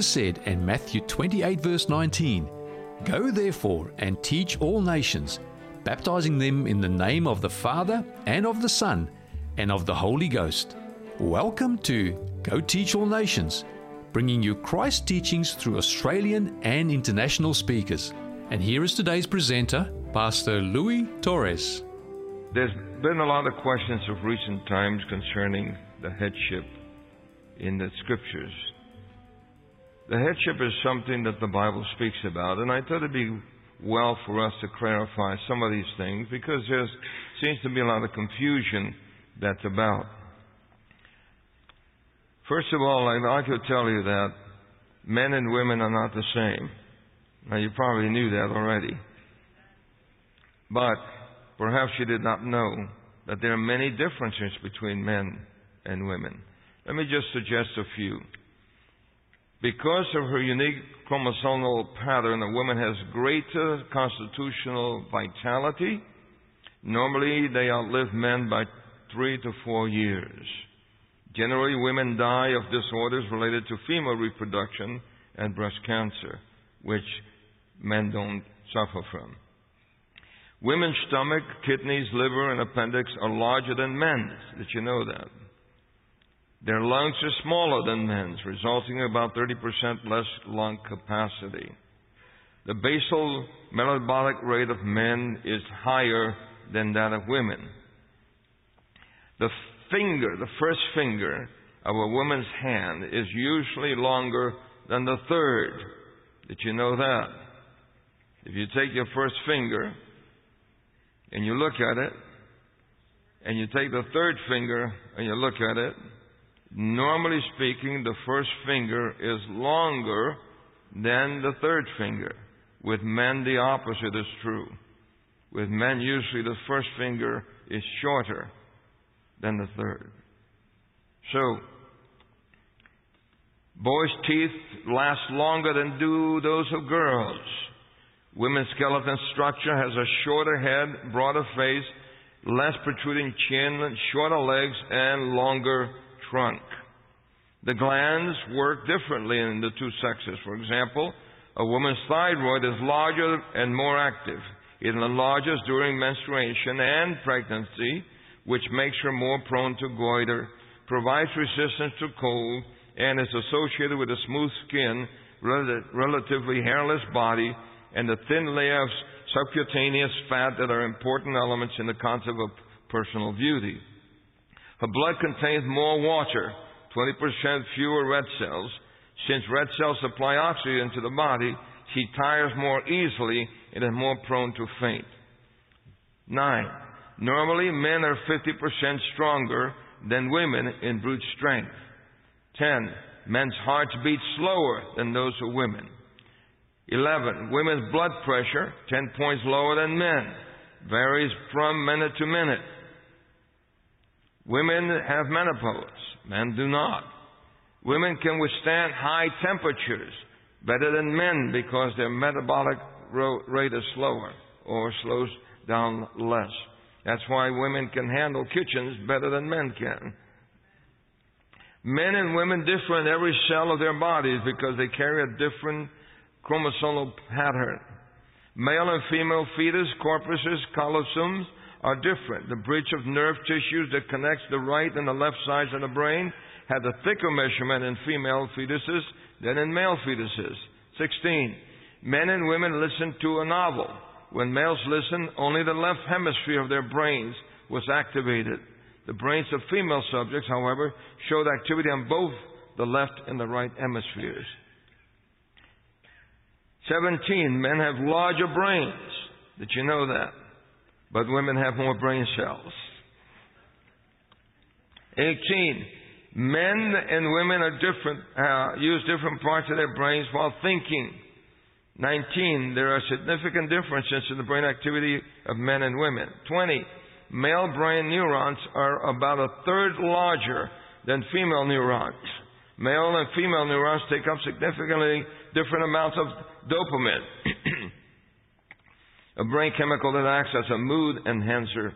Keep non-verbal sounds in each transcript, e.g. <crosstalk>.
Jesus said in Matthew 28, verse 19, Go therefore and teach all nations, baptizing them in the name of the Father and of the Son and of the Holy Ghost. Welcome to Go Teach All Nations, bringing you Christ teachings through Australian and international speakers. And here is today's presenter, Pastor Louis Torres. There's been a lot of questions of recent times concerning the headship in the scriptures. The headship is something that the Bible speaks about, and I thought it'd be well for us to clarify some of these things because there seems to be a lot of confusion that's about. First of all, I'd like to tell you that men and women are not the same. Now, you probably knew that already. But perhaps you did not know that there are many differences between men and women. Let me just suggest a few. Because of her unique chromosomal pattern, a woman has greater constitutional vitality. Normally, they outlive men by three to four years. Generally, women die of disorders related to female reproduction and breast cancer, which men don't suffer from. Women's stomach, kidneys, liver, and appendix are larger than men's. Did you know that? Their lungs are smaller than men's, resulting in about 30% less lung capacity. The basal metabolic rate of men is higher than that of women. The finger, the first finger of a woman's hand is usually longer than the third. Did you know that? If you take your first finger and you look at it, and you take the third finger and you look at it, Normally speaking, the first finger is longer than the third finger. With men, the opposite is true. With men, usually the first finger is shorter than the third. So, boys' teeth last longer than do those of girls. Women's skeleton structure has a shorter head, broader face, less protruding chin, shorter legs, and longer The glands work differently in the two sexes. For example, a woman's thyroid is larger and more active. It enlarges during menstruation and pregnancy, which makes her more prone to goiter, provides resistance to cold, and is associated with a smooth skin, relatively hairless body, and a thin layer of subcutaneous fat that are important elements in the concept of personal beauty. Her blood contains more water, 20% fewer red cells. Since red cells supply oxygen to the body, she tires more easily and is more prone to faint. 9. Normally, men are 50% stronger than women in brute strength. 10. Men's hearts beat slower than those of women. 11. Women's blood pressure, 10 points lower than men, varies from minute to minute. Women have menopause. Men do not. Women can withstand high temperatures better than men because their metabolic rate is slower or slows down less. That's why women can handle kitchens better than men can. Men and women differ in every cell of their bodies because they carry a different chromosomal pattern. Male and female fetus, corpuses, callosums, are different. The bridge of nerve tissues that connects the right and the left sides of the brain had a thicker measurement in female fetuses than in male fetuses. 16. Men and women listen to a novel. When males listen, only the left hemisphere of their brains was activated. The brains of female subjects, however, showed activity on both the left and the right hemispheres. 17. Men have larger brains. Did you know that? But women have more brain cells. 18. Men and women are different, uh, use different parts of their brains while thinking. 19. There are significant differences in the brain activity of men and women. 20. Male brain neurons are about a third larger than female neurons. Male and female neurons take up significantly different amounts of dopamine. A brain chemical that acts as a mood enhancer,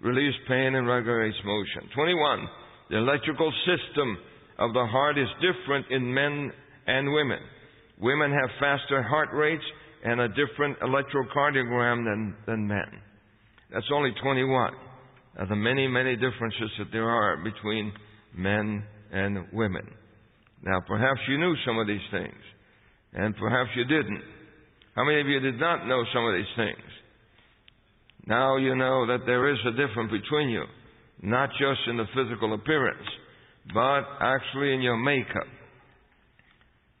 relieves pain and regulates motion. 21. The electrical system of the heart is different in men and women. Women have faster heart rates and a different electrocardiogram than, than men. That's only 21 of the many, many differences that there are between men and women. Now, perhaps you knew some of these things, and perhaps you didn't. How many of you did not know some of these things? Now you know that there is a difference between you, not just in the physical appearance, but actually in your makeup.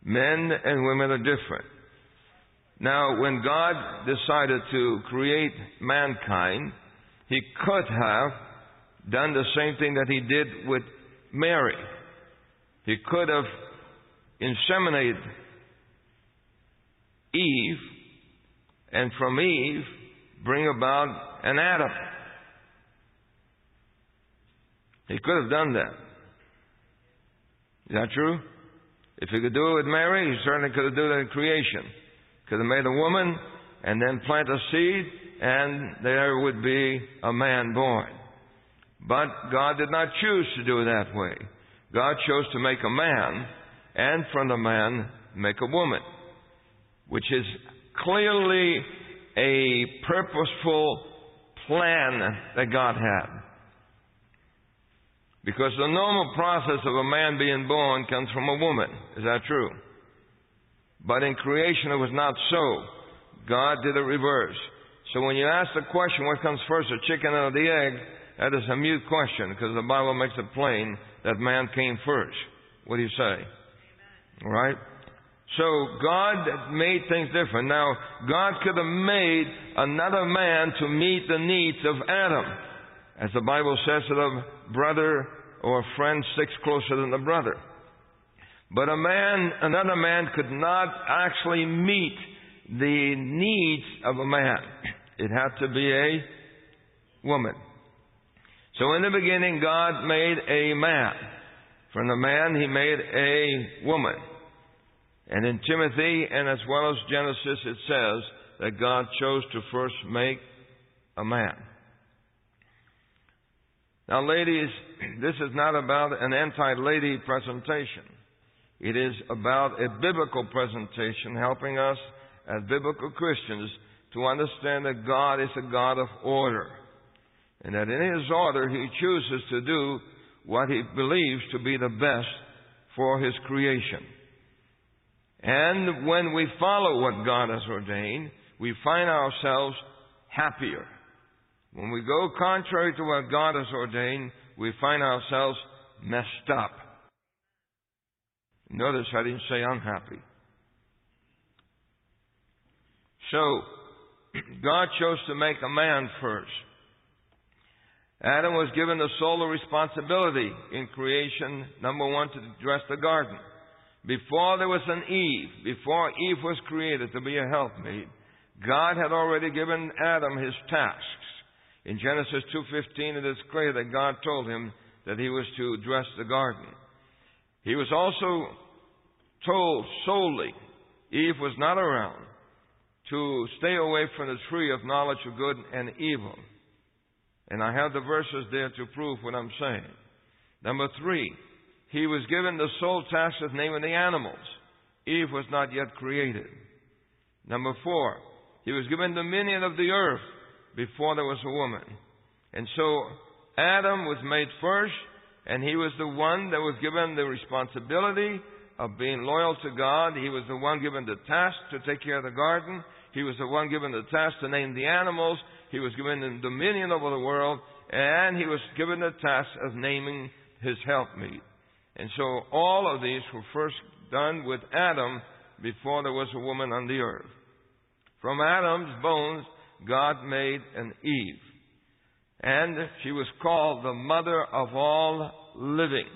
Men and women are different. Now, when God decided to create mankind, He could have done the same thing that He did with Mary. He could have inseminated Eve, and from Eve, bring about an Adam. He could have done that. Is that true? If he could do it with Mary, he certainly could have done it in creation. Could have made a woman and then plant a seed, and there would be a man born. But God did not choose to do it that way. God chose to make a man, and from the man, make a woman, which is clearly a purposeful plan that God had. Because the normal process of a man being born comes from a woman. Is that true? But in creation it was not so. God did a reverse. So when you ask the question, what comes first, the chicken or the egg, that is a mute question because the Bible makes it plain that man came first. What do you say? All right? So God made things different. Now, God could have made another man to meet the needs of Adam. As the Bible says that a brother or a friend sticks closer than a brother. But a man, another man could not actually meet the needs of a man. It had to be a woman. So in the beginning, God made a man. From the man, He made a woman. And in Timothy and as well as Genesis, it says that God chose to first make a man. Now, ladies, this is not about an anti lady presentation. It is about a biblical presentation helping us as biblical Christians to understand that God is a God of order. And that in His order, He chooses to do what He believes to be the best for His creation. And when we follow what God has ordained, we find ourselves happier. When we go contrary to what God has ordained, we find ourselves messed up. Notice I didn't say unhappy. So, <clears throat> God chose to make a man first. Adam was given the sole responsibility in creation, number one, to dress the garden. Before there was an Eve, before Eve was created to be a helpmate, God had already given Adam his tasks. In Genesis 2:15 it is clear that God told him that he was to dress the garden. He was also told solely Eve was not around to stay away from the tree of knowledge of good and evil. And I have the verses there to prove what I'm saying. Number three, he was given the sole task of naming the animals. Eve was not yet created. Number four, he was given dominion of the earth before there was a woman. And so Adam was made first, and he was the one that was given the responsibility of being loyal to God. He was the one given the task to take care of the garden. He was the one given the task to name the animals. He was given the dominion over the world, and he was given the task of naming his helpmeet. And so all of these were first done with Adam before there was a woman on the earth. From Adam's bones, God made an Eve. And she was called the mother of all living.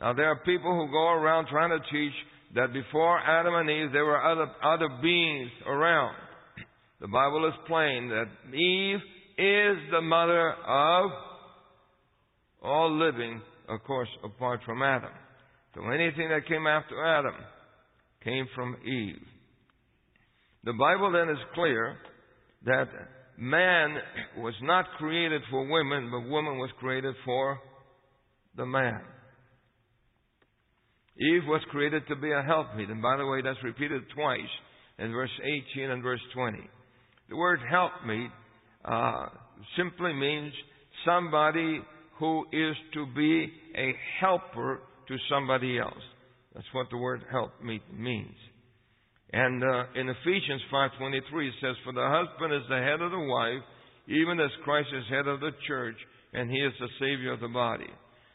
Now there are people who go around trying to teach that before Adam and Eve there were other, other beings around. The Bible is plain that Eve is the mother of all living, of course, apart from Adam. So anything that came after Adam came from Eve. The Bible then is clear that man was not created for women, but woman was created for the man. Eve was created to be a helpmeet. And by the way, that's repeated twice in verse 18 and verse 20. The word helpmeet uh, simply means somebody who is to be a helper to somebody else. That's what the word helpmeet means. And uh, in Ephesians 5:23 it says, "For the husband is the head of the wife, even as Christ is head of the church, and he is the savior of the body."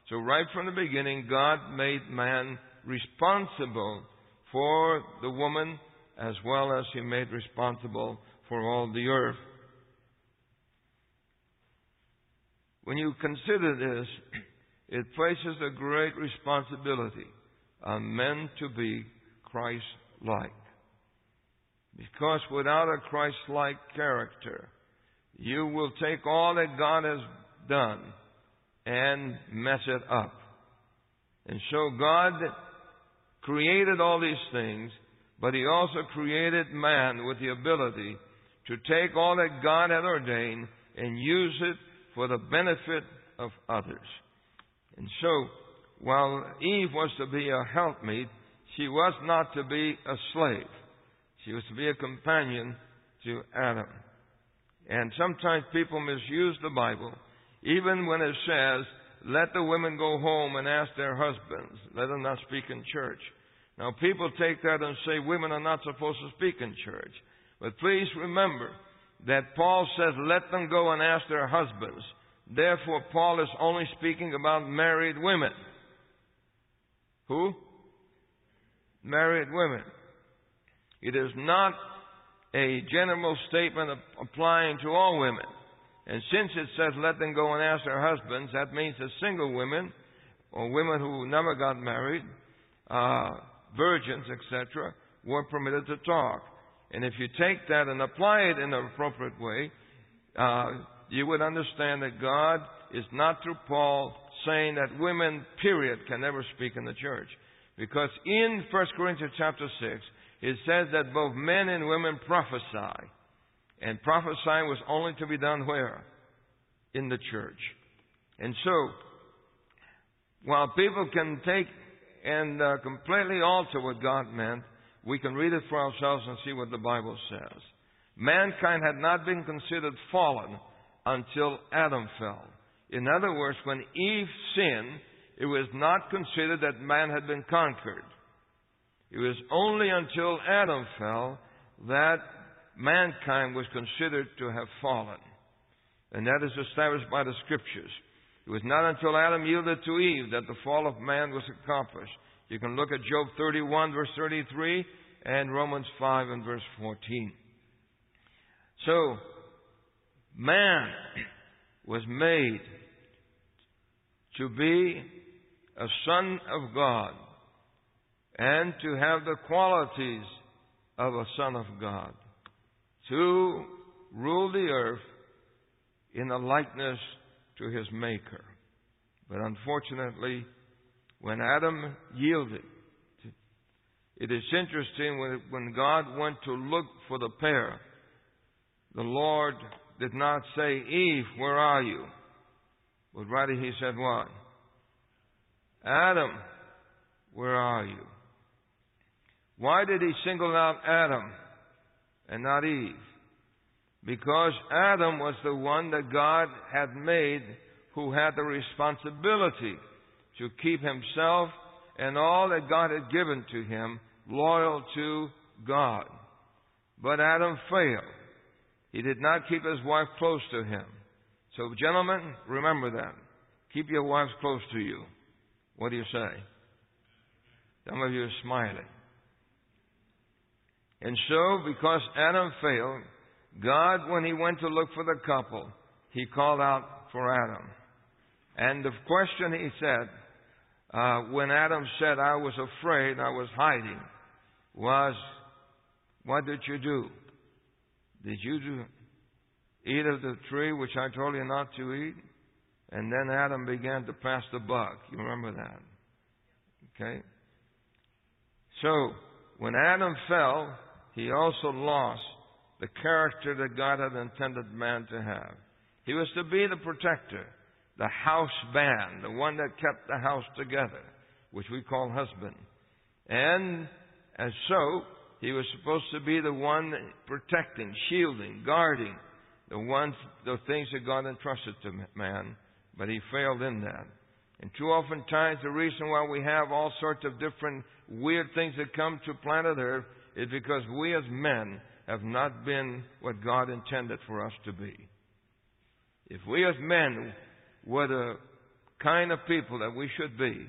So right from the beginning, God made man responsible for the woman as well as he made responsible for all the earth. When you consider this, it places a great responsibility on men to be Christ like. Because without a Christ like character, you will take all that God has done and mess it up. And so God created all these things, but He also created man with the ability to take all that God had ordained and use it for the benefit of others. And so, while Eve was to be a helpmeet, she was not to be a slave. She was to be a companion to Adam. And sometimes people misuse the Bible, even when it says, let the women go home and ask their husbands. Let them not speak in church. Now people take that and say women are not supposed to speak in church. But please remember that Paul says let them go and ask their husbands. Therefore Paul is only speaking about married women. Who? Married women. It is not a general statement applying to all women. And since it says let them go and ask their husbands, that means that single women or women who never got married, uh, virgins, etc., were permitted to talk. And if you take that and apply it in an appropriate way, uh, you would understand that God is not through Paul saying that women, period, can never speak in the church. Because in 1 Corinthians chapter 6, it says that both men and women prophesy. And prophesying was only to be done where? In the church. And so, while people can take and uh, completely alter what God meant, we can read it for ourselves and see what the Bible says. Mankind had not been considered fallen until Adam fell. In other words, when Eve sinned, it was not considered that man had been conquered. It was only until Adam fell that mankind was considered to have fallen. And that is established by the scriptures. It was not until Adam yielded to Eve that the fall of man was accomplished. You can look at Job 31 verse 33 and Romans 5 and verse 14. So, man <clears throat> was made to be a son of God and to have the qualities of a son of God, to rule the earth in the likeness to his Maker. But unfortunately, when Adam yielded, it is interesting when, when God went to look for the pair, the Lord did not say, Eve, where are you? But rather he said what? Adam, where are you? Why did he single out Adam and not Eve? Because Adam was the one that God had made who had the responsibility to keep himself and all that God had given to him loyal to God. But Adam failed. He did not keep his wife close to him. So, gentlemen, remember that. Keep your wives close to you. What do you say? Some of you are smiling. And so, because Adam failed, God, when he went to look for the couple, he called out for Adam. And the question he said, uh, when Adam said, I was afraid, I was hiding, was, What did you do? Did you do, eat of the tree which I told you not to eat? And then Adam began to pass the buck. You remember that? Okay? So, when Adam fell, he also lost the character that God had intended man to have. He was to be the protector, the house band, the one that kept the house together, which we call husband. And as so, he was supposed to be the one protecting, shielding, guarding the ones, the things that God entrusted to man, but he failed in that. And too often times the reason why we have all sorts of different weird things that come to planet Earth is because we as men have not been what God intended for us to be. If we as men were the kind of people that we should be,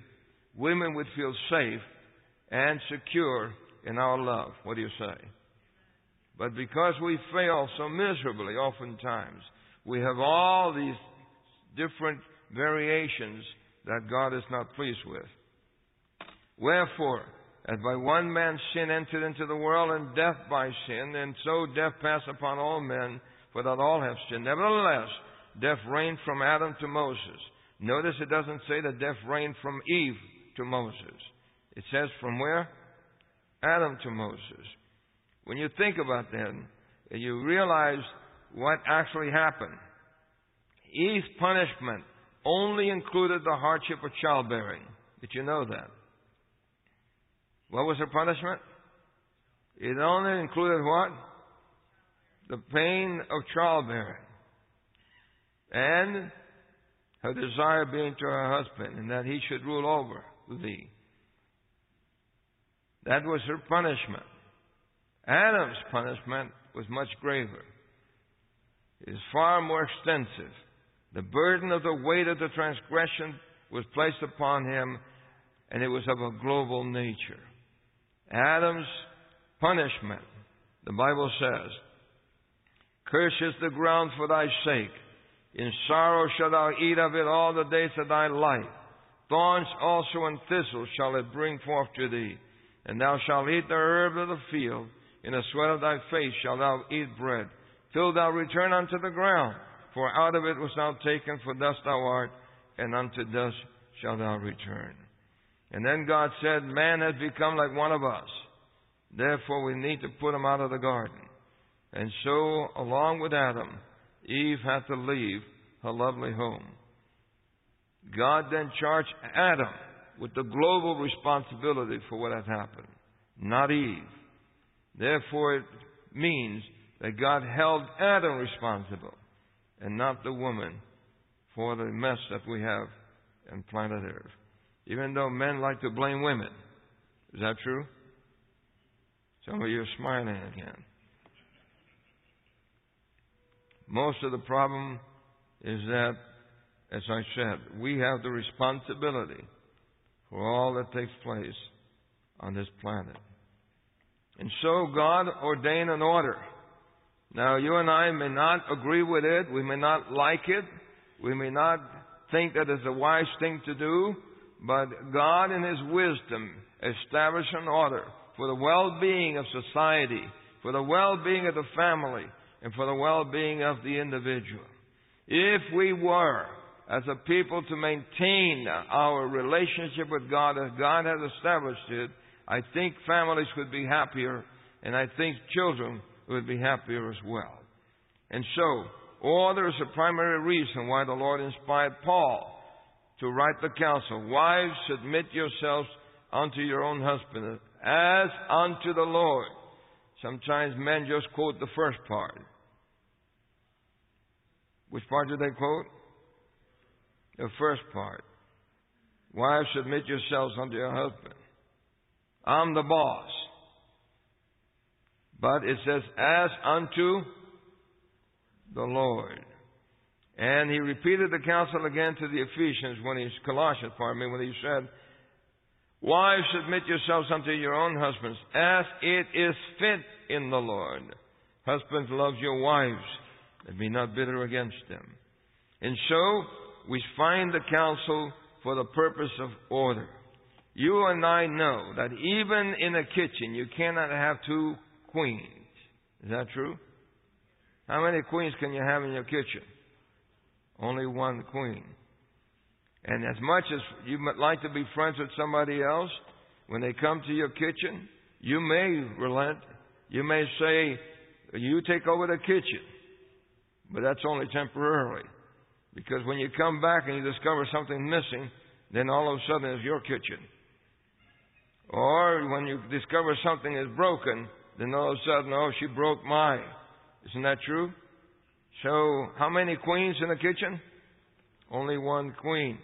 women would feel safe and secure in our love. What do you say? But because we fail so miserably oftentimes, we have all these different variations that God is not pleased with. Wherefore, as by one man sin entered into the world, and death by sin, and so death passed upon all men, for that all have sinned. Nevertheless, death reigned from Adam to Moses. Notice it doesn't say that death reigned from Eve to Moses. It says from where? Adam to Moses. When you think about that, you realize what actually happened. Eve's punishment only included the hardship of childbearing. Did you know that? What was her punishment? It only included what? The pain of childbearing. And her desire being to her husband, and that he should rule over thee. That was her punishment. Adam's punishment was much graver. It is far more extensive. The burden of the weight of the transgression was placed upon him, and it was of a global nature. Adam's punishment, the Bible says, Curse is the ground for thy sake. In sorrow shalt thou eat of it all the days of thy life. Thorns also and thistles shall it bring forth to thee. And thou shalt eat the herb of the field. In the sweat of thy face shalt thou eat bread, till thou return unto the ground. For out of it was thou taken, for dust thou art, and unto dust shalt thou return. And then God said, Man has become like one of us. Therefore we need to put him out of the garden. And so, along with Adam, Eve had to leave her lovely home. God then charged Adam with the global responsibility for what had happened, not Eve. Therefore, it means that God held Adam responsible and not the woman for the mess that we have in planet Earth. Even though men like to blame women. Is that true? Some of you are smiling again. Most of the problem is that, as I said, we have the responsibility for all that takes place on this planet. And so God ordained an order. Now, you and I may not agree with it. We may not like it. We may not think that it's a wise thing to do. But God, in His wisdom, established an order for the well-being of society, for the well-being of the family, and for the well-being of the individual. If we were as a people to maintain our relationship with God as God has established it, I think families would be happier, and I think children would be happier as well. And so, order is a primary reason why the Lord inspired Paul to write the counsel. Wives, submit yourselves unto your own husband as unto the Lord. Sometimes men just quote the first part. Which part do they quote? The first part. Wives, submit yourselves unto your husband. I'm the boss. But it says, as unto the Lord. And he repeated the counsel again to the Ephesians when he's Colossians, pardon me, when he said, Wives, submit yourselves unto your own husbands, as it is fit in the Lord. Husbands, love your wives, and be not bitter against them. And so, we find the counsel for the purpose of order. You and I know that even in a kitchen, you cannot have two queens. Is that true? How many queens can you have in your kitchen? Only one queen. And as much as you might like to be friends with somebody else, when they come to your kitchen, you may relent. You may say, you take over the kitchen. But that's only temporarily. Because when you come back and you discover something missing, then all of a sudden it's your kitchen. Or when you discover something is broken, then all of a sudden, oh, she broke mine. Isn't that true? So, how many queens in the kitchen? Only one queen.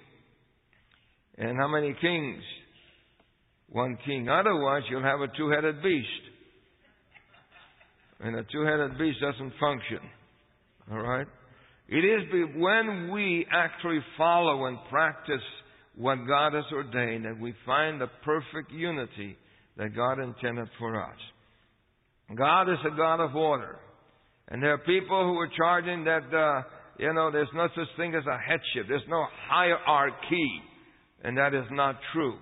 And how many kings? One king. Otherwise, you'll have a two headed beast. And a two headed beast doesn't function. All right? It is when we actually follow and practice what God has ordained that we find the perfect unity that God intended for us. God is a God of order. And there are people who are charging that, uh, you know, there's no such thing as a headship. There's no hierarchy. And that is not true.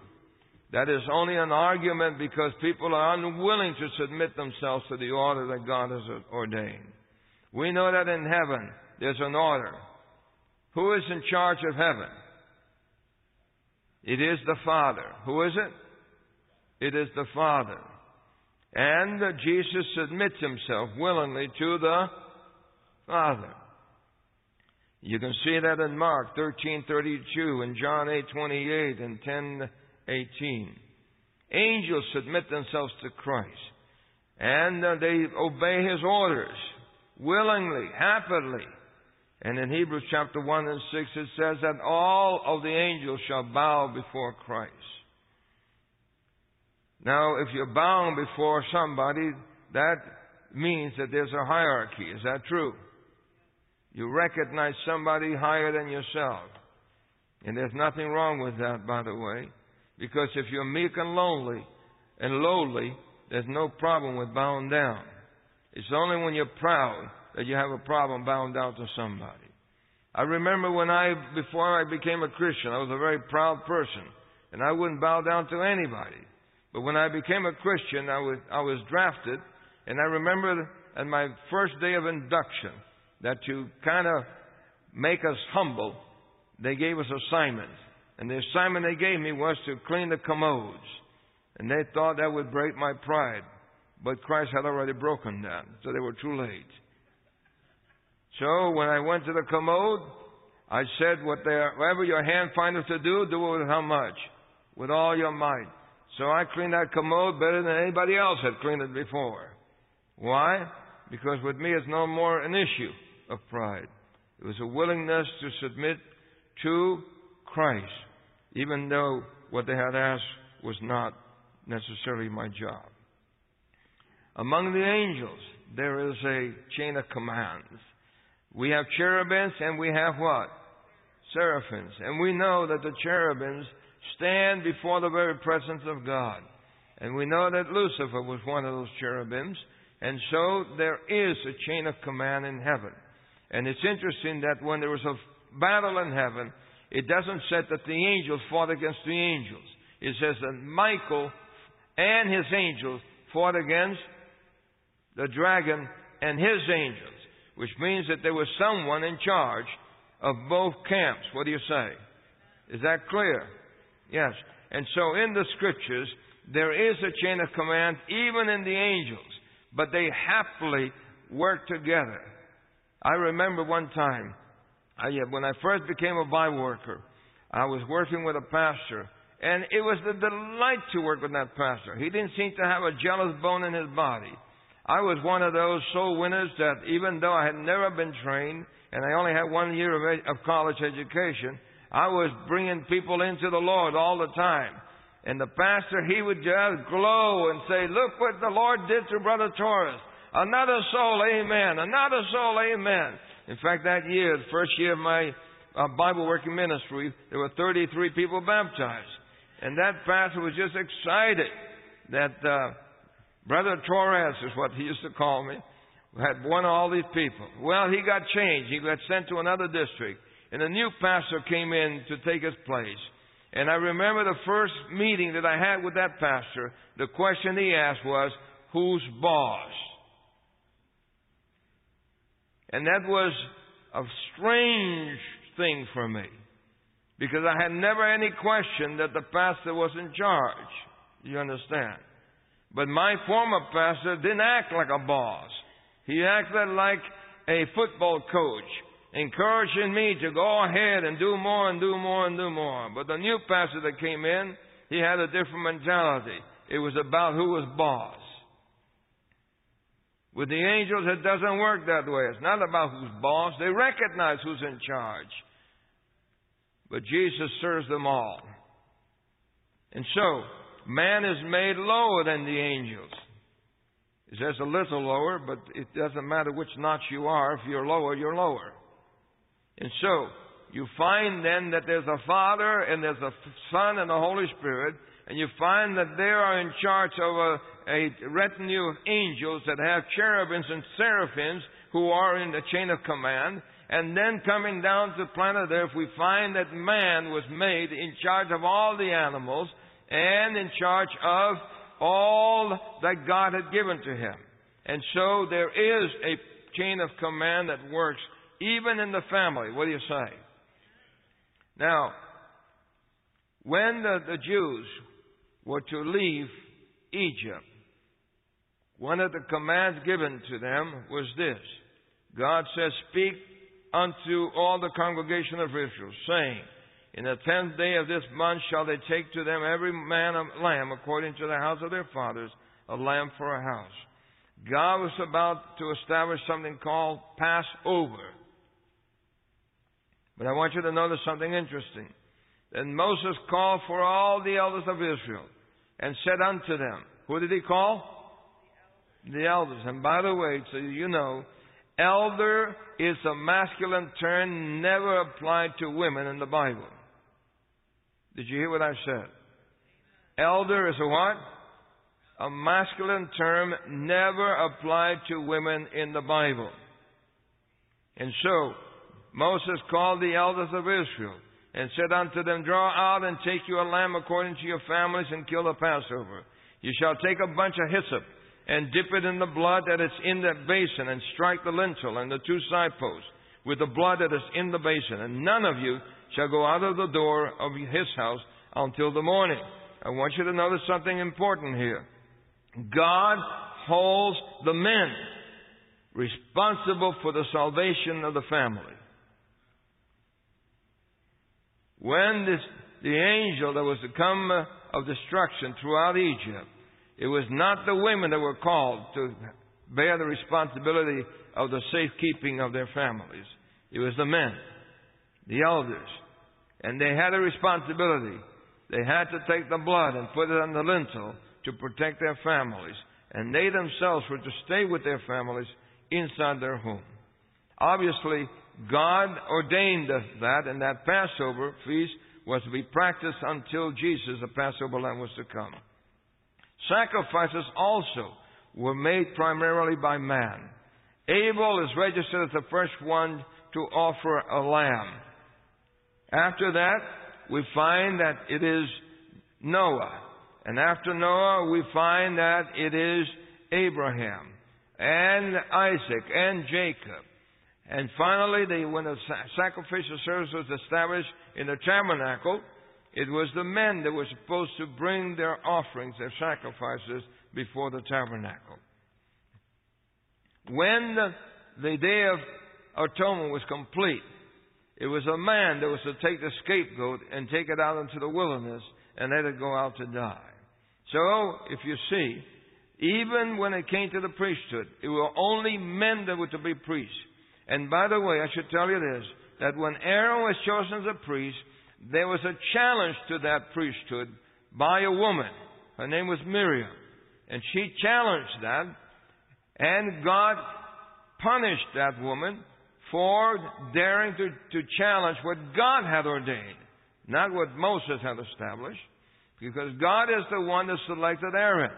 That is only an argument because people are unwilling to submit themselves to the order that God has ordained. We know that in heaven there's an order. Who is in charge of heaven? It is the Father. Who is it? It is the Father. And Jesus submits himself willingly to the Father. You can see that in Mark 13:32 and John 8:28 and 10:18. Angels submit themselves to Christ and they obey his orders willingly, happily. And in Hebrews chapter 1 and 6 it says that all of the angels shall bow before Christ. Now, if you're before somebody, that means that there's a hierarchy. Is that true? You recognize somebody higher than yourself. And there's nothing wrong with that, by the way. Because if you're meek and lonely and lowly, there's no problem with bowing down. It's only when you're proud that you have a problem bowing down to somebody. I remember when I, before I became a Christian, I was a very proud person. And I wouldn't bow down to anybody. But when I became a Christian, I was, I was drafted. And I remember at my first day of induction, that to kind of make us humble, they gave us assignments. And the assignment they gave me was to clean the commodes. And they thought that would break my pride. But Christ had already broken them, so they were too late. So when I went to the commode, I said, whatever your hand findeth to do, do it with how much? With all your might. So I cleaned that commode better than anybody else had cleaned it before. Why? Because with me it's no more an issue of pride. It was a willingness to submit to Christ, even though what they had asked was not necessarily my job. Among the angels, there is a chain of commands. We have cherubims and we have what? Seraphims. And we know that the cherubims stand before the very presence of God. And we know that Lucifer was one of those cherubims. And so there is a chain of command in heaven. And it's interesting that when there was a battle in heaven, it doesn't say that the angels fought against the angels. It says that Michael and his angels fought against the dragon and his angels, which means that there was someone in charge of both camps. What do you say? Is that clear? Yes. And so in the scriptures, there is a chain of command even in the angels, but they happily work together. I remember one time, I, uh, when I first became a Bible worker, I was working with a pastor, and it was a delight to work with that pastor. He didn't seem to have a jealous bone in his body. I was one of those soul winners that even though I had never been trained, and I only had one year of, ed- of college education, I was bringing people into the Lord all the time. And the pastor, he would just glow and say, look what the Lord did to Brother Torres. Another soul, amen. Another soul, amen. In fact, that year, the first year of my uh, Bible working ministry, there were 33 people baptized. And that pastor was just excited that uh, Brother Torres is what he used to call me, We had won all these people. Well, he got changed. He got sent to another district. And a new pastor came in to take his place. And I remember the first meeting that I had with that pastor, the question he asked was, Who's boss? And that was a strange thing for me. Because I had never any question that the pastor was in charge. You understand? But my former pastor didn't act like a boss. He acted like a football coach encouraging me to go ahead and do more and do more and do more. But the new pastor that came in, he had a different mentality. It was about who was boss. With the angels, it doesn't work that way. It's not about who's boss. They recognize who's in charge. But Jesus serves them all. And so, man is made lower than the angels. He says a little lower, but it doesn't matter which notch you are. If you're lower, you're lower. And so, you find then that there's a Father and there's a Son and a Holy Spirit, and you find that they are in charge of a, a retinue of angels that have cherubims and seraphims who are in the chain of command. And then coming down to planet Earth, we find that man was made in charge of all the animals and in charge of all that God had given to him. And so there is a chain of command that works even in the family. What do you say? Now, when the, the Jews were to leave Egypt, one of the commands given to them was this. God says, Speak unto all the congregation of Israel, saying, In the tenth day of this month shall they take to them every man a lamb according to the house of their fathers, a lamb for a house. God was about to establish something called Passover. But I want you to notice something interesting. Then Moses called for all the elders of Israel and said unto them, Who did he call? The elders. And by the way, so you know, elder is a masculine term never applied to women in the Bible. Did you hear what I said? Elder is a what? A masculine term never applied to women in the Bible. And so, Moses called the elders of Israel and said unto them, Draw out and take you a lamb according to your families and kill the Passover. You shall take a bunch of hyssop and dip it in the blood that is in that basin and strike the lintel and the two side posts with the blood that is in the basin. And none of you shall go out of the door of his house until the morning. I want you to notice something important here. God holds the men responsible for the salvation of the family. When this, the angel that was to come uh, of destruction throughout Egypt, it was not the women that were called to bear the responsibility of the safekeeping of their families. It was the men, the elders. And they had a responsibility. They had to take the blood and put it on the lintel to protect their families. And they themselves were to stay with their families inside their home. Obviously, God ordained that, and that Passover feast was to be practiced until Jesus, the Passover lamb, was to come. Sacrifices also were made primarily by man. Abel is registered as the first one to offer a lamb. After that, we find that it is Noah. And after Noah, we find that it is Abraham and Isaac and Jacob. And finally, they, when the sacrificial service was established in the tabernacle, it was the men that were supposed to bring their offerings, their sacrifices, before the tabernacle. When the, the day of atonement was complete, it was a man that was to take the scapegoat and take it out into the wilderness and let it go out to die. So, if you see, even when it came to the priesthood, it were only men that were to be priests. And by the way, I should tell you this, that when Aaron was chosen as a priest, there was a challenge to that priesthood by a woman. Her name was Miriam. And she challenged that, and God punished that woman for daring to, to challenge what God hath ordained, not what Moses hath established, because God is the one that selected Aaron.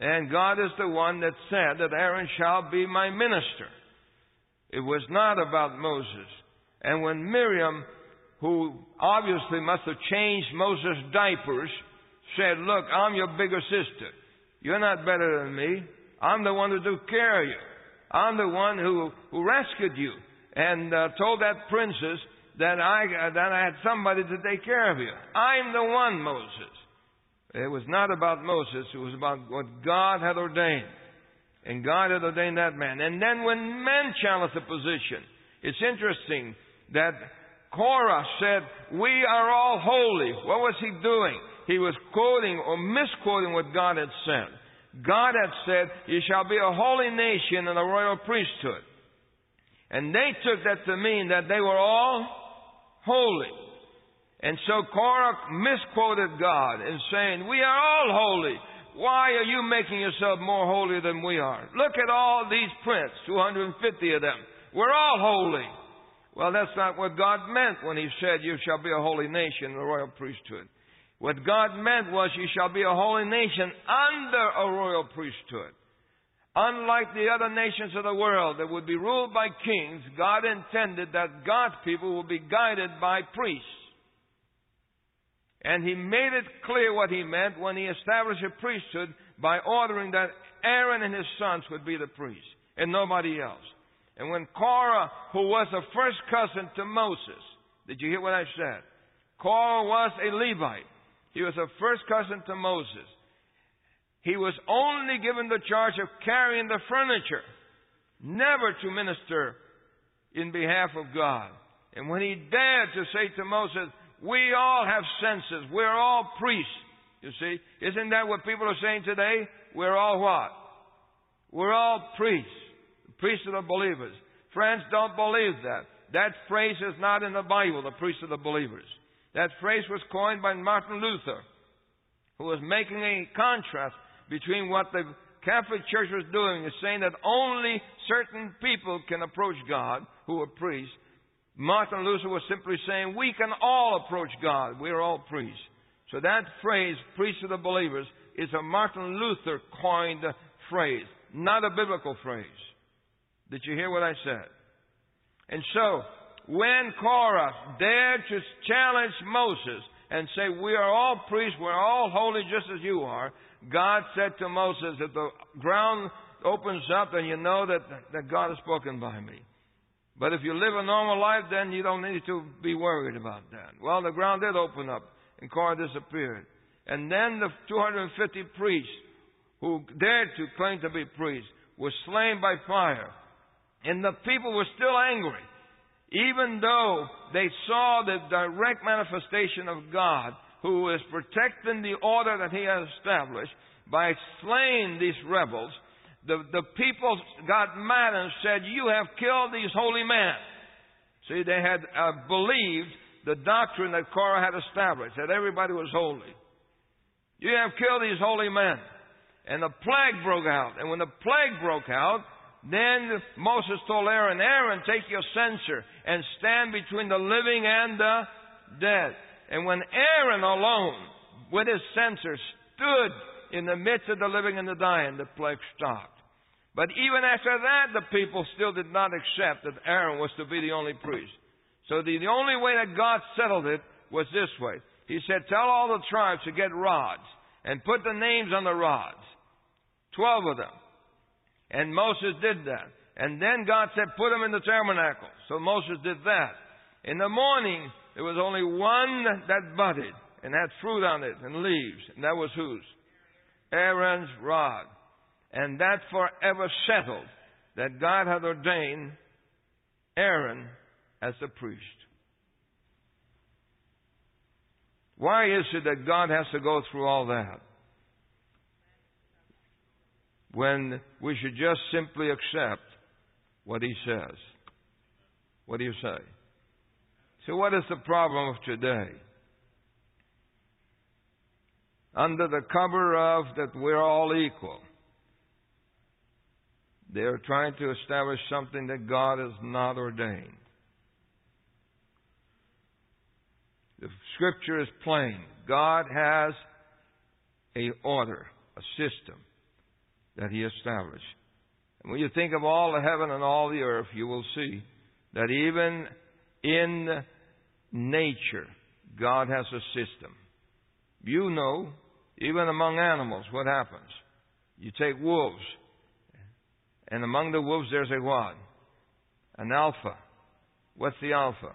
And God is the one that said that Aaron shall be my minister. It was not about Moses. And when Miriam, who obviously must have changed Moses' diapers, said, Look, I'm your bigger sister. You're not better than me. I'm the one who took care of you. I'm the one who, who rescued you and uh, told that princess that I, uh, that I had somebody to take care of you. I'm the one, Moses. It was not about Moses. It was about what God had ordained. And God had ordained that man. And then when men challenged the position, it's interesting that Korah said, We are all holy. What was he doing? he was quoting or misquoting what God had said. God had said, You shall be a holy nation and a royal priesthood. And they took that to mean that they were all holy. And so Korah misquoted God in saying, We are all holy. Why are you making yourself more holy than we are? Look at all these prints, 250 of them. We're all holy. Well, that's not what God meant when He said, You shall be a holy nation, a royal priesthood. What God meant was, You shall be a holy nation under a royal priesthood. Unlike the other nations of the world that would be ruled by kings, God intended that God's people would be guided by priests. And He made it clear what He meant when He established a priesthood by ordering that Aaron and his sons would be the priests and nobody else. And when Korah, who was a first cousin to Moses, did you hear what I said? Korah was a Levite. He was a first cousin to Moses. He was only given the charge of carrying the furniture, never to minister in behalf of God. And when he dared to say to Moses, We all have censers, we're all priests. You see, isn't that what people are saying today? We're all what? We're all priests, priests of the believers. Friends, don't believe that. That phrase is not in the Bible, the priests of the believers. That phrase was coined by Martin Luther, who was making a contrast between what the Catholic Church was doing is saying that only certain people can approach God who are priests. Martin Luther was simply saying we can all approach God. We're all priests. So that phrase, priest of the believers, is a Martin Luther coined phrase, not a biblical phrase. Did you hear what I said? And so, when Korah dared to challenge Moses and say, We are all priests, we're all holy just as you are, God said to Moses, If the ground opens up, then you know that, that God has spoken by me. But if you live a normal life, then you don't need to be worried about that. Well, the ground did open up, and Korah disappeared. And then the 250 priests who dared to claim to be priests were slain by fire. And the people were still angry. Even though they saw the direct manifestation of God, who is protecting the order that he has established by slaying these rebels, the, the people got mad and said, You have killed these holy men. See, they had uh, believed the doctrine that Korah had established, that everybody was holy. You have killed these holy men. And the plague broke out. And when the plague broke out, then Moses told Aaron, Aaron, take your censer and stand between the living and the dead. And when Aaron alone, with his censer, stood in the midst of the living and the dying, the plague stopped. But even after that, the people still did not accept that Aaron was to be the only priest. So the, the only way that God settled it was this way. He said, Tell all the tribes to get rods and put the names on the rods. Twelve of them. And Moses did that. And then God said, Put them in the tabernacle. So Moses did that. In the morning, there was only one that budded and had fruit on it and leaves. And that was whose? Aaron's rod. And that forever settled that God had ordained Aaron as the priest. Why is it that God has to go through all that? When we should just simply accept what He says. What do you say? So, what is the problem of today? Under the cover of that we're all equal, they are trying to establish something that God has not ordained. The scripture is plain. God has a order, a system that He established. And when you think of all the heaven and all the earth, you will see that even in nature, God has a system. You know, even among animals, what happens? You take wolves, and among the wolves there's a what? An alpha. What's the alpha?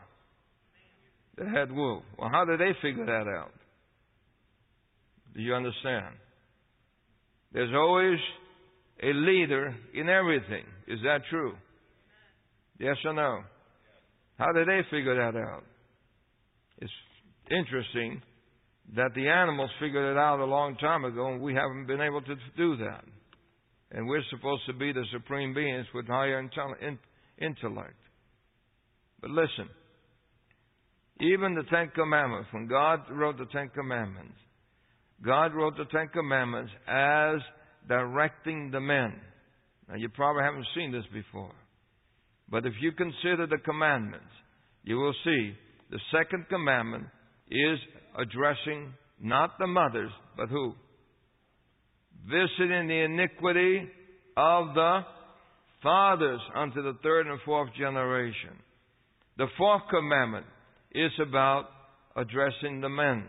The head wolf. Well, how do they figure that out? Do you understand? There's always a leader in everything. Is that true? Yes or no? How did they figure that out? It's interesting that the animals figured it out a long time ago, and we haven't been able to do that. And we're supposed to be the supreme beings with higher intellect. But listen, even the Ten Commandments, when God wrote the Ten Commandments, God wrote the Ten Commandments as directing the men. Now, you probably haven't seen this before. But if you consider the commandments, you will see the second commandment is addressing not the mothers, but who? Visiting the iniquity of the fathers unto the third and fourth generation. The fourth commandment is about addressing the men.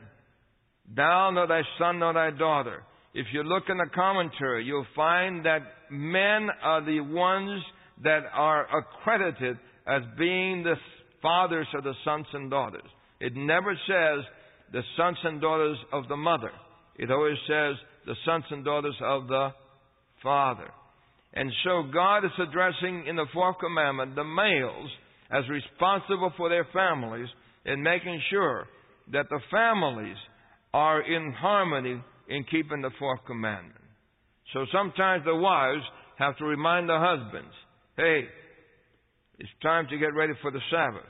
Thou nor thy son nor thy daughter. If you look in the commentary, you'll find that men are the ones that are accredited as being the fathers of the sons and daughters. It never says the sons and daughters of the mother. It always says the sons and daughters of the father. And so God is addressing in the fourth commandment the males as responsible for their families and making sure that the families are in harmony in keeping the fourth commandment. So sometimes the wives have to remind the husbands, hey, it's time to get ready for the Sabbath.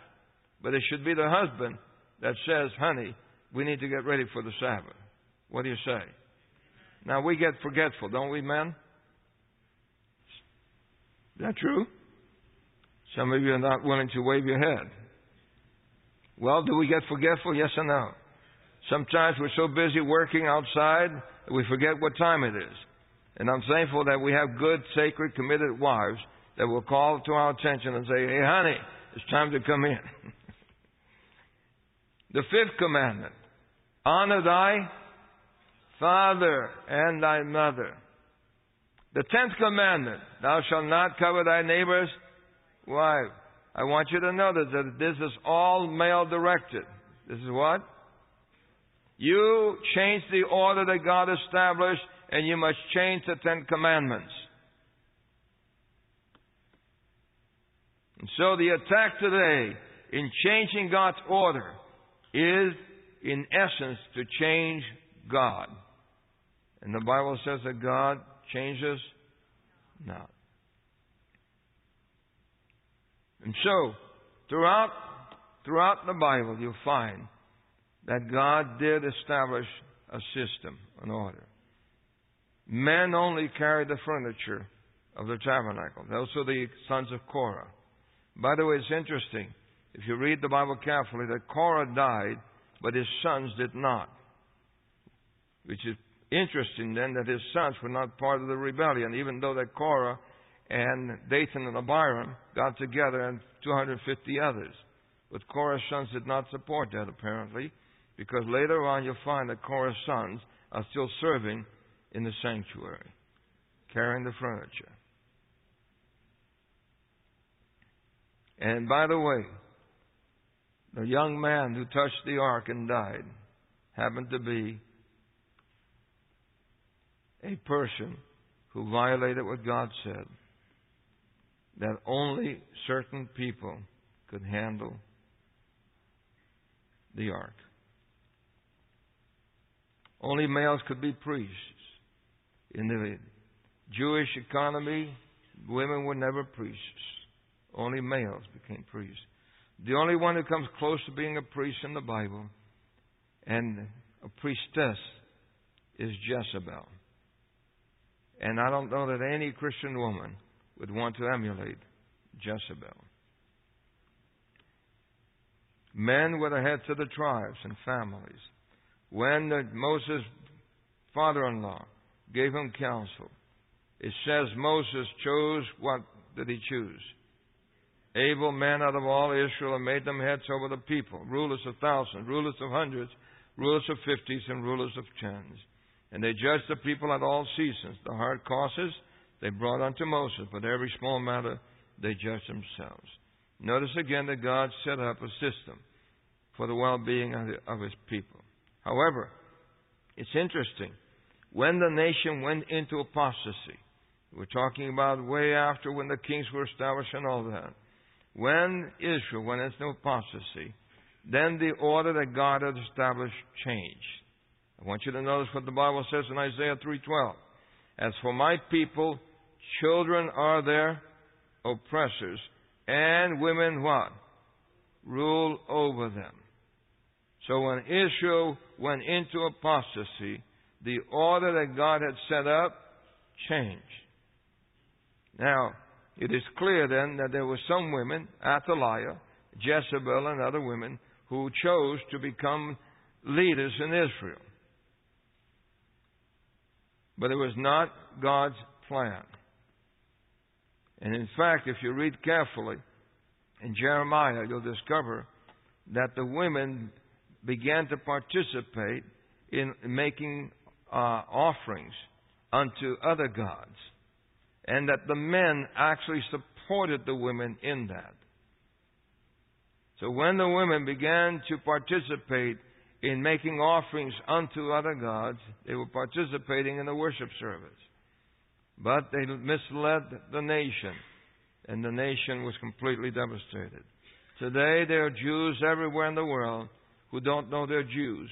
But it should be the husband that says, honey, we need to get ready for the Sabbath. What do you say? Now we get forgetful, don't we, men? Is that true? Some of you are not willing to wave your head. Well, do we get forgetful? Yes or no? Sometimes we're so busy working outside that we forget what time it is. And I'm thankful that we have good, sacred, committed wives that will call to our attention and say, hey, honey, it's time to come in. <laughs> the fifth commandment honor thy father and thy mother. The tenth commandment, thou shalt not cover thy neighbor's wife. I want you to notice that this is all male directed. This is what? You change the order that God established, and you must change the Ten Commandments. And so the attack today in changing God's order is, in essence, to change God. And the Bible says that God changes not. And so, throughout, throughout the Bible, you'll find that God did establish a system, an order. Men only carried the furniture of the tabernacle. Those are the sons of Korah. By the way, it's interesting. If you read the Bible carefully, that Korah died, but his sons did not. Which is interesting then that his sons were not part of the rebellion, even though that Korah and Dathan and Abiram got together and 250 others. But Korah's sons did not support that apparently, because later on you'll find that Korah's sons are still serving in the sanctuary, carrying the furniture. And by the way, the young man who touched the ark and died happened to be a person who violated what God said that only certain people could handle the ark. Only males could be priests. In the Jewish economy, women were never priests. Only males became priests. The only one who comes close to being a priest in the Bible and a priestess is Jezebel. And I don't know that any Christian woman would want to emulate Jezebel. Men were the heads of the tribes and families. When Moses' father in law gave him counsel, it says Moses chose what did he choose? Able men out of all Israel and made them heads over the people, rulers of thousands, rulers of hundreds, rulers of fifties, and rulers of tens. And they judged the people at all seasons. The hard causes they brought unto Moses, but every small matter they judged themselves. Notice again that God set up a system for the well being of his people. However, it's interesting. When the nation went into apostasy, we're talking about way after when the kings were established and all that. When Israel went into apostasy, then the order that God had established changed. I want you to notice what the Bible says in Isaiah 3:12. As for my people, children are their oppressors, and women what? Rule over them. So when Israel went into apostasy, the order that God had set up changed. Now, it is clear then that there were some women, Athaliah, Jezebel, and other women, who chose to become leaders in Israel. But it was not God's plan. And in fact, if you read carefully in Jeremiah, you'll discover that the women began to participate in making uh, offerings unto other gods, and that the men actually supported the women in that. So when the women began to participate in making offerings unto other gods, they were participating in the worship service. But they misled the nation, and the nation was completely devastated. Today, there are Jews everywhere in the world who don't know they're Jews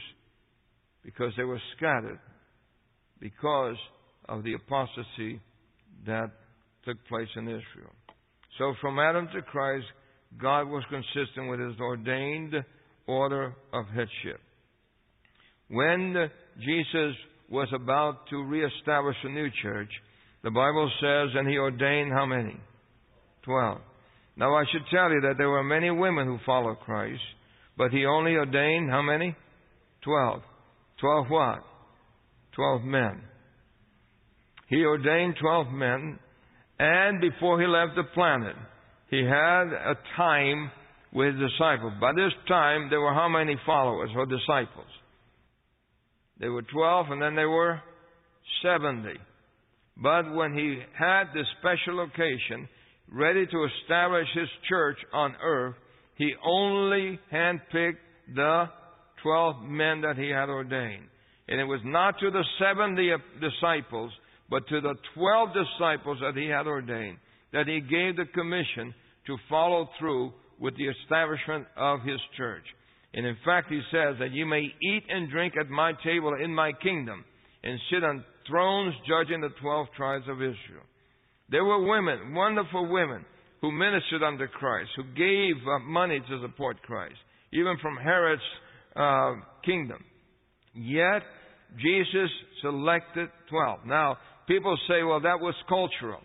because they were scattered because of the apostasy that took place in Israel. So, from Adam to Christ, God was consistent with his ordained order of headship. When Jesus was about to reestablish a new church, the Bible says, and he ordained how many? Twelve. Now I should tell you that there were many women who followed Christ, but he only ordained how many? Twelve. Twelve what? Twelve men. He ordained twelve men, and before he left the planet, he had a time with his disciples. By this time, there were how many followers or disciples? There were twelve, and then there were seventy. But when he had this special occasion, ready to establish his church on earth, he only handpicked the 12 men that he had ordained. And it was not to the 70 disciples, but to the 12 disciples that he had ordained, that he gave the commission to follow through with the establishment of his church. And in fact, he says that you may eat and drink at my table in my kingdom and sit on thrones judging the 12 tribes of Israel. There were women, wonderful women, who ministered under Christ, who gave uh, money to support Christ, even from Herod's uh, kingdom. Yet, Jesus selected 12. Now, people say, well, that was cultural.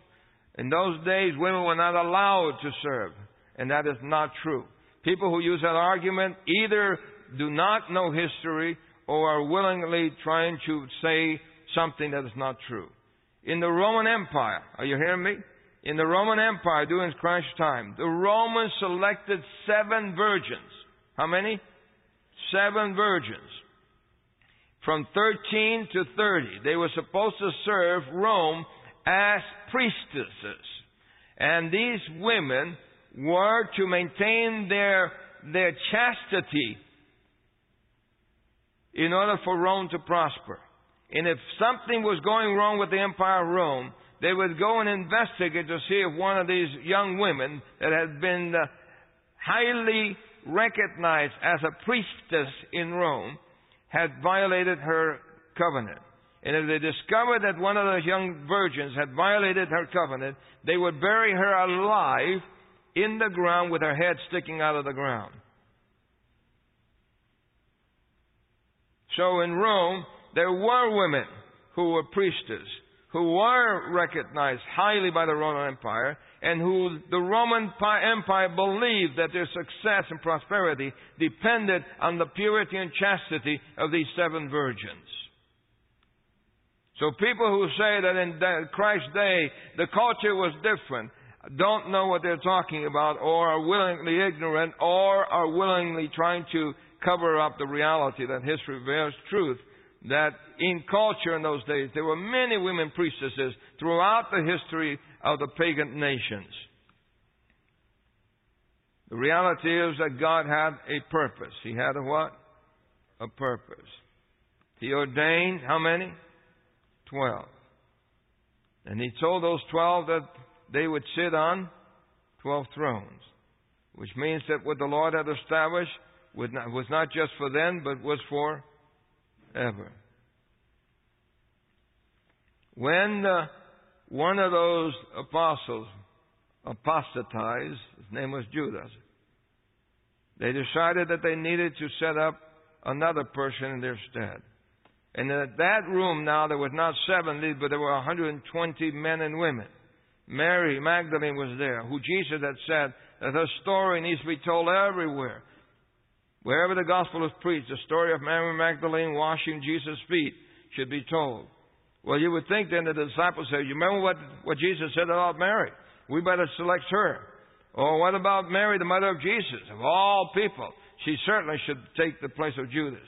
In those days, women were not allowed to serve, and that is not true. People who use that argument either do not know history or are willingly trying to say something that is not true. In the Roman Empire, are you hearing me? In the Roman Empire during Christ's time, the Romans selected seven virgins. How many? Seven virgins. From 13 to 30. They were supposed to serve Rome as priestesses. And these women were to maintain their, their chastity in order for Rome to prosper. And if something was going wrong with the Empire of Rome, they would go and investigate to see if one of these young women that had been uh, highly recognized as a priestess in Rome had violated her covenant. And if they discovered that one of those young virgins had violated her covenant, they would bury her alive in the ground with her head sticking out of the ground. So in Rome, there were women who were priestesses, who were recognized highly by the Roman Empire, and who the Roman Empire believed that their success and prosperity depended on the purity and chastity of these seven virgins. So people who say that in Christ's day the culture was different don't know what they're talking about or are willingly ignorant or are willingly trying to cover up the reality that history bears truth that in culture in those days, there were many women priestesses throughout the history of the pagan nations. The reality is that God had a purpose. He had a what? A purpose. He ordained how many? Twelve. And He told those twelve that they would sit on twelve thrones, which means that what the Lord had established was not just for them, but was for ever. When uh, one of those apostles apostatized, his name was Judas, they decided that they needed to set up another person in their stead. And in that room now there was not 70, but there were 120 men and women. Mary Magdalene was there, who Jesus had said that her story needs to be told everywhere. Wherever the gospel is preached, the story of Mary Magdalene washing Jesus' feet should be told. Well, you would think then that the disciples said, You remember what, what Jesus said about Mary? We better select her. Or what about Mary, the mother of Jesus? Of all people, she certainly should take the place of Judas.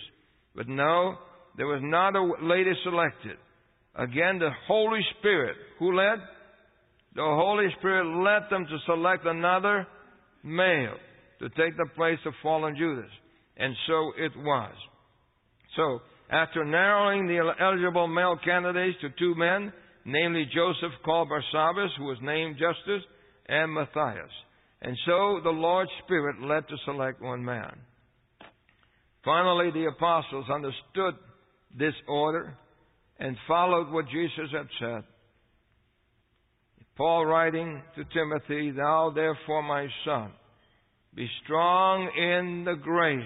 But no, there was not a lady selected. Again, the Holy Spirit, who led? The Holy Spirit led them to select another male to take the place of fallen Judas. And so it was. So, after narrowing the eligible male candidates to two men, namely Joseph called Barsabbas, who was named Justus, and Matthias. And so the Lord's Spirit led to select one man. Finally, the apostles understood this order and followed what Jesus had said. Paul writing to Timothy, Thou therefore, my son, be strong in the grace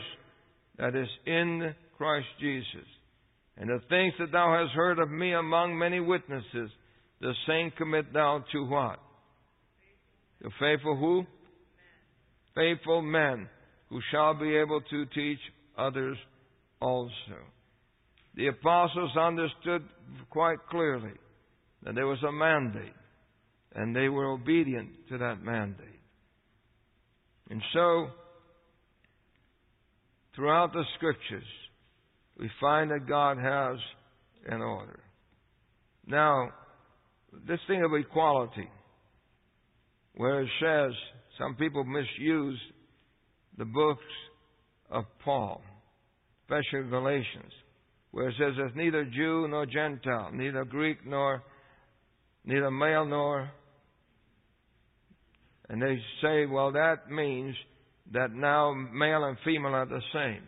that is in Christ Jesus. And the things that thou hast heard of me among many witnesses, the same commit thou to what? The faithful who? Faithful men who shall be able to teach others also. The apostles understood quite clearly that there was a mandate, and they were obedient to that mandate. And so, throughout the scriptures, we find that God has an order. Now, this thing of equality, where it says some people misuse the books of Paul, especially Galatians, where it says there's neither Jew nor Gentile, neither Greek nor neither male nor and they say, well, that means that now male and female are the same.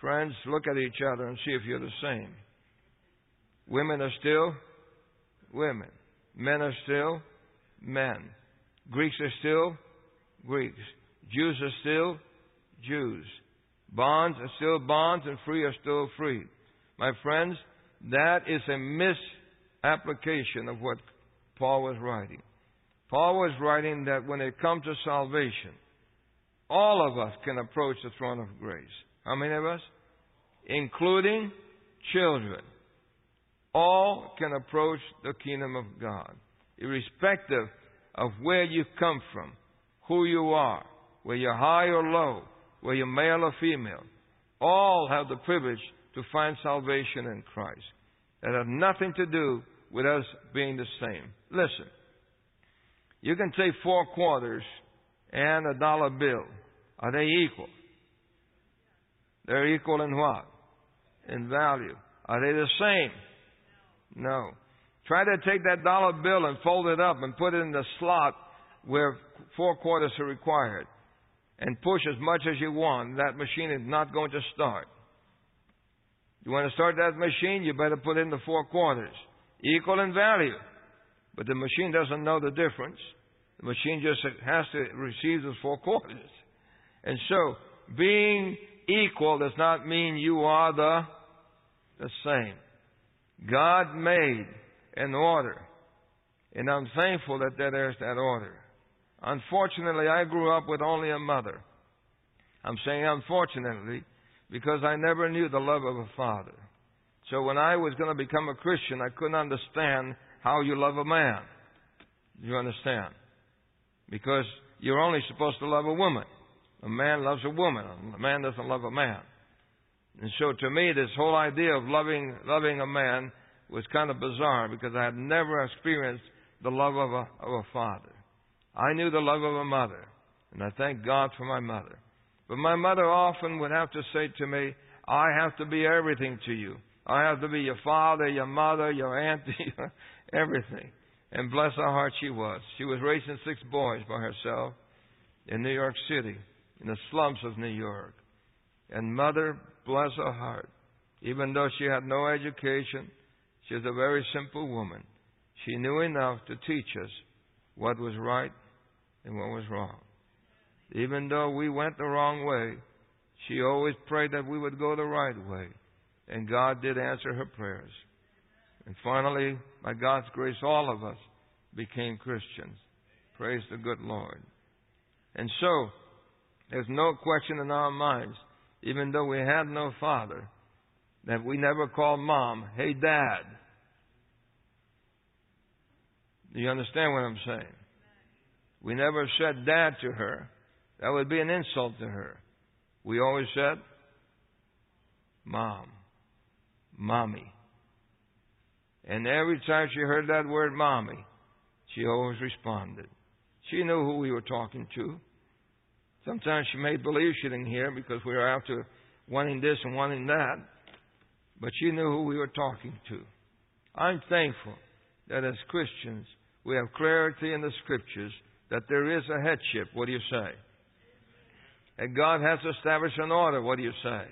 Friends, look at each other and see if you're the same. Women are still women. Men are still men. Greeks are still Greeks. Jews are still Jews. Bonds are still bonds and free are still free. My friends, that is a misapplication of what Paul was writing. Paul was writing that when it comes to salvation, all of us can approach the throne of grace. How many of us? Including children. All can approach the kingdom of God, irrespective of where you come from, who you are, whether you're high or low, whether you're male or female. All have the privilege to find salvation in Christ. That has nothing to do with us being the same. Listen, you can take four quarters and a dollar bill. Are they equal? They're equal in what? In value. Are they the same? No. Try to take that dollar bill and fold it up and put it in the slot where four quarters are required and push as much as you want. That machine is not going to start. You want to start that machine, you better put in the four quarters. Equal in value. But the machine doesn't know the difference. The machine just has to receive the four quarters. And so, being equal does not mean you are the, the same. God made an order. And I'm thankful that there's that order. Unfortunately, I grew up with only a mother. I'm saying unfortunately because I never knew the love of a father. So when I was going to become a Christian, I couldn't understand how you love a man. You understand? Because you're only supposed to love a woman. A man loves a woman. A man doesn't love a man. And so to me, this whole idea of loving, loving a man was kind of bizarre because I had never experienced the love of a, of a father. I knew the love of a mother. And I thank God for my mother. But my mother often would have to say to me, I have to be everything to you. I have to be your father, your mother, your auntie, <laughs> everything. And bless her heart, she was. She was raising six boys by herself in New York City, in the slums of New York. And mother, bless her heart, even though she had no education, She was a very simple woman. She knew enough to teach us what was right and what was wrong. Even though we went the wrong way, she always prayed that we would go the right way. And God did answer her prayers. And finally, by God's grace, all of us became Christians. Praise the good Lord. And so, there's no question in our minds, even though we had no father, that we never called mom, hey dad. Do you understand what I'm saying? We never said dad to her. That would be an insult to her. We always said, mom, mommy. And every time she heard that word mommy, she always responded. She knew who we were talking to. Sometimes she made believe she didn't hear because we were after wanting this and wanting that. But she knew who we were talking to. I'm thankful that as Christians, we have clarity in the scriptures that there is a headship. What do you say? And God has established an order. What do you say?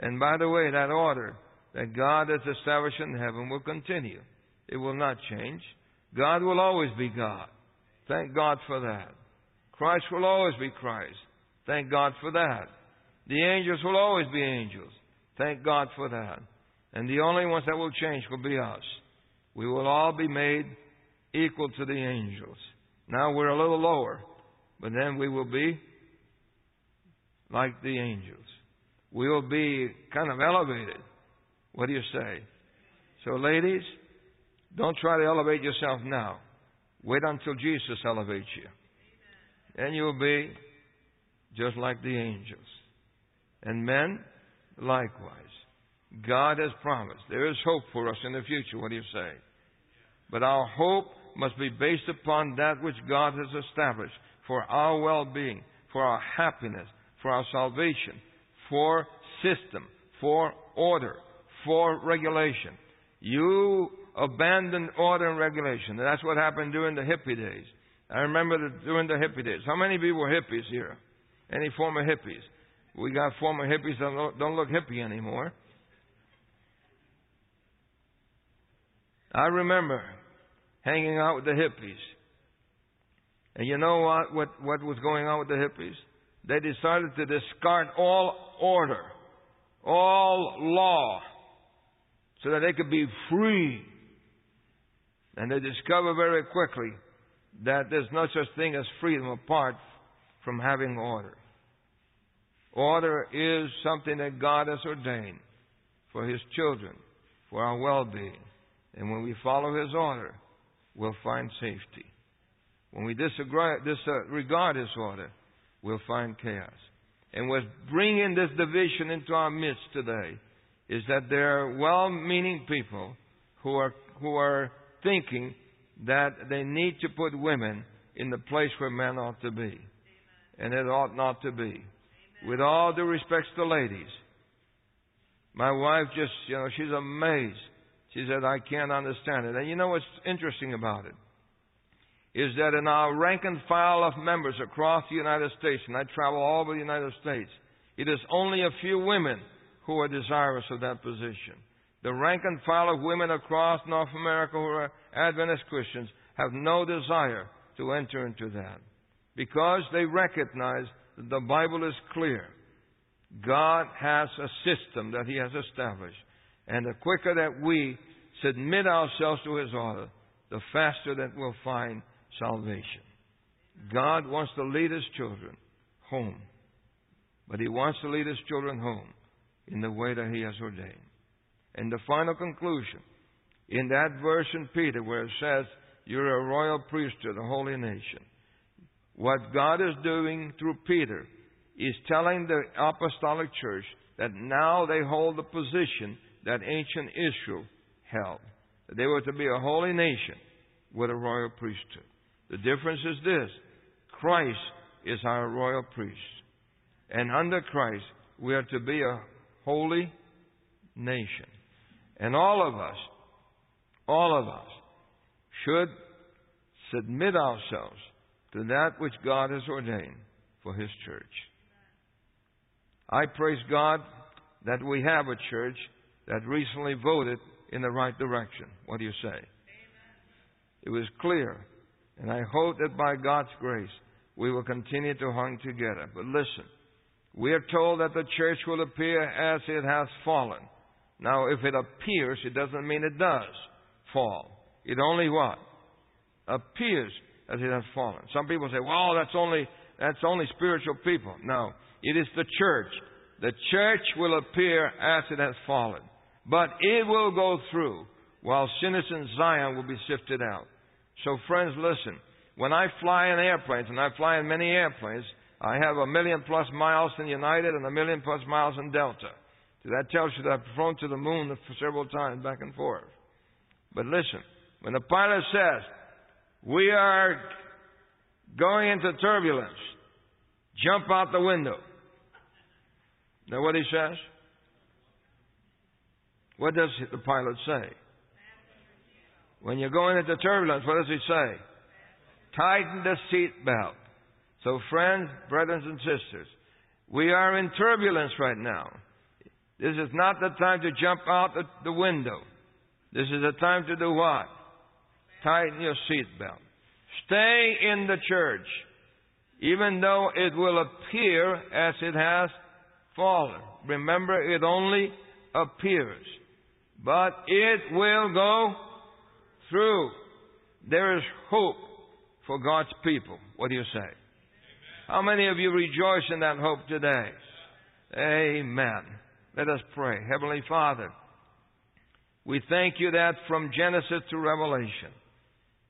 And by the way, that order that God has established in heaven will continue. It will not change. God will always be God. Thank God for that. Christ will always be Christ. Thank God for that. The angels will always be angels. Thank God for that. And the only ones that will change will be us. We will all be made equal to the angels. Now we're a little lower, but then we will be like the angels. We will be kind of elevated. What do you say? So, ladies, don't try to elevate yourself now. Wait until Jesus elevates you. And you'll be just like the angels. And men, likewise. God has promised. There is hope for us in the future. What do you say? But our hope must be based upon that which God has established for our well being, for our happiness, for our salvation, for system, for order, for regulation. You abandoned order and regulation. And that's what happened during the hippie days. I remember during the hippie days. How many people were hippies here? Any former hippies? We got former hippies that don't look hippie anymore. I remember hanging out with the hippies. And you know what, what, what was going on with the hippies? They decided to discard all order, all law, so that they could be free. And they discover very quickly that there's no such thing as freedom apart from having order. Order is something that God has ordained for His children, for our well being. And when we follow His order, we'll find safety. When we disregard His order, we'll find chaos. And what's bringing this division into our midst today is that there are well-meaning people who are who are thinking that they need to put women in the place where men ought to be, Amen. and it ought not to be. Amen. With all due respect to ladies, my wife just you know she's amazed. She said, "I can't understand it." And you know what's interesting about it? is that in our rank and file of members across the United States, and I travel all over the United States, it is only a few women who are desirous of that position. The rank and file of women across North America who are Adventist Christians have no desire to enter into that because they recognize that the Bible is clear. God has a system that He has established. And the quicker that we submit ourselves to His order, the faster that we'll find salvation. God wants to lead His children home. But He wants to lead His children home in the way that He has ordained. And the final conclusion, in that verse in Peter where it says, You're a royal priesthood, a holy nation. What God is doing through Peter is telling the apostolic church that now they hold the position that ancient Israel held. That They were to be a holy nation with a royal priesthood. The difference is this Christ is our royal priest. And under Christ, we are to be a holy nation. And all of us, all of us, should submit ourselves to that which God has ordained for His church. I praise God that we have a church that recently voted in the right direction. What do you say? Amen. It was clear. And I hope that by God's grace, we will continue to hang together. But listen, we are told that the church will appear as it has fallen. Now, if it appears, it doesn't mean it does fall. It only what? Appears as it has fallen. Some people say, well, that's only, that's only spiritual people. No. It is the church. The church will appear as it has fallen. But it will go through while sinners in Zion will be sifted out. So friends, listen. When I fly in airplanes, and I fly in many airplanes, I have a million plus miles in United and a million plus miles in Delta. So that tells you that I've flown to the moon several times back and forth. But listen, when the pilot says, we are going into turbulence, jump out the window. Know what he says? What does the pilot say? When you're going into turbulence, what does he say? Tighten the seat belt. So, friends, brothers, and sisters, we are in turbulence right now. This is not the time to jump out the window. This is the time to do what? Tighten your seatbelt. Stay in the church, even though it will appear as it has fallen. Remember, it only appears, but it will go through. There is hope for God's people. What do you say? How many of you rejoice in that hope today? Amen. Let us pray. Heavenly Father, we thank you that from Genesis to Revelation,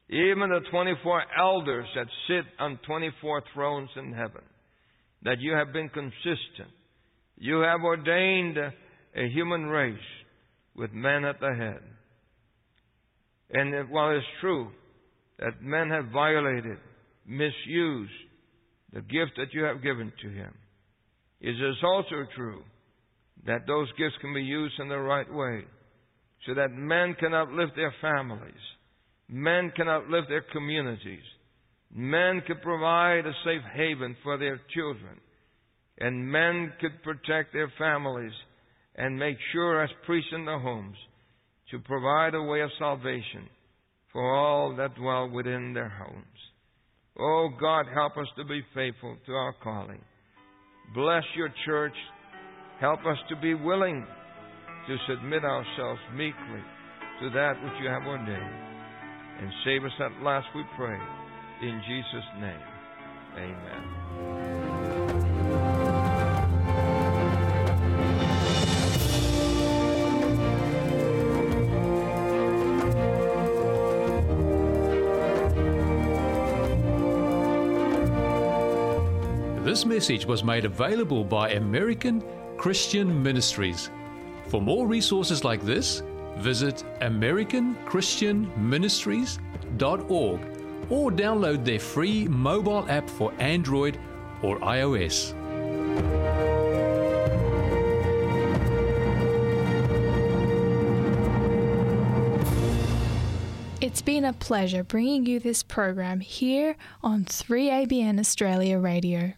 even the 24 elders that sit on 24 thrones in heaven, that you have been consistent. You have ordained a, human race with men at the head. And while it's true that men have violated, misused, the gift that you have given to him. is. It is also true that those gifts can be used in the right way so that men can uplift their families, men can uplift their communities, men can provide a safe haven for their children, and men could protect their families and make sure, as priests in the homes, to provide a way of salvation for all that dwell within their homes. Oh God, help us to be faithful to our calling. Bless your church. Help us to be willing to submit ourselves meekly to that which you have ordained. And save us at last, we pray. In Jesus' name, amen. This message was made available by American Christian Ministries. For more resources like this, visit AmericanChristianMinistries.org or download their free mobile app for Android or iOS. It's been a pleasure bringing you this program here on 3ABN Australia Radio.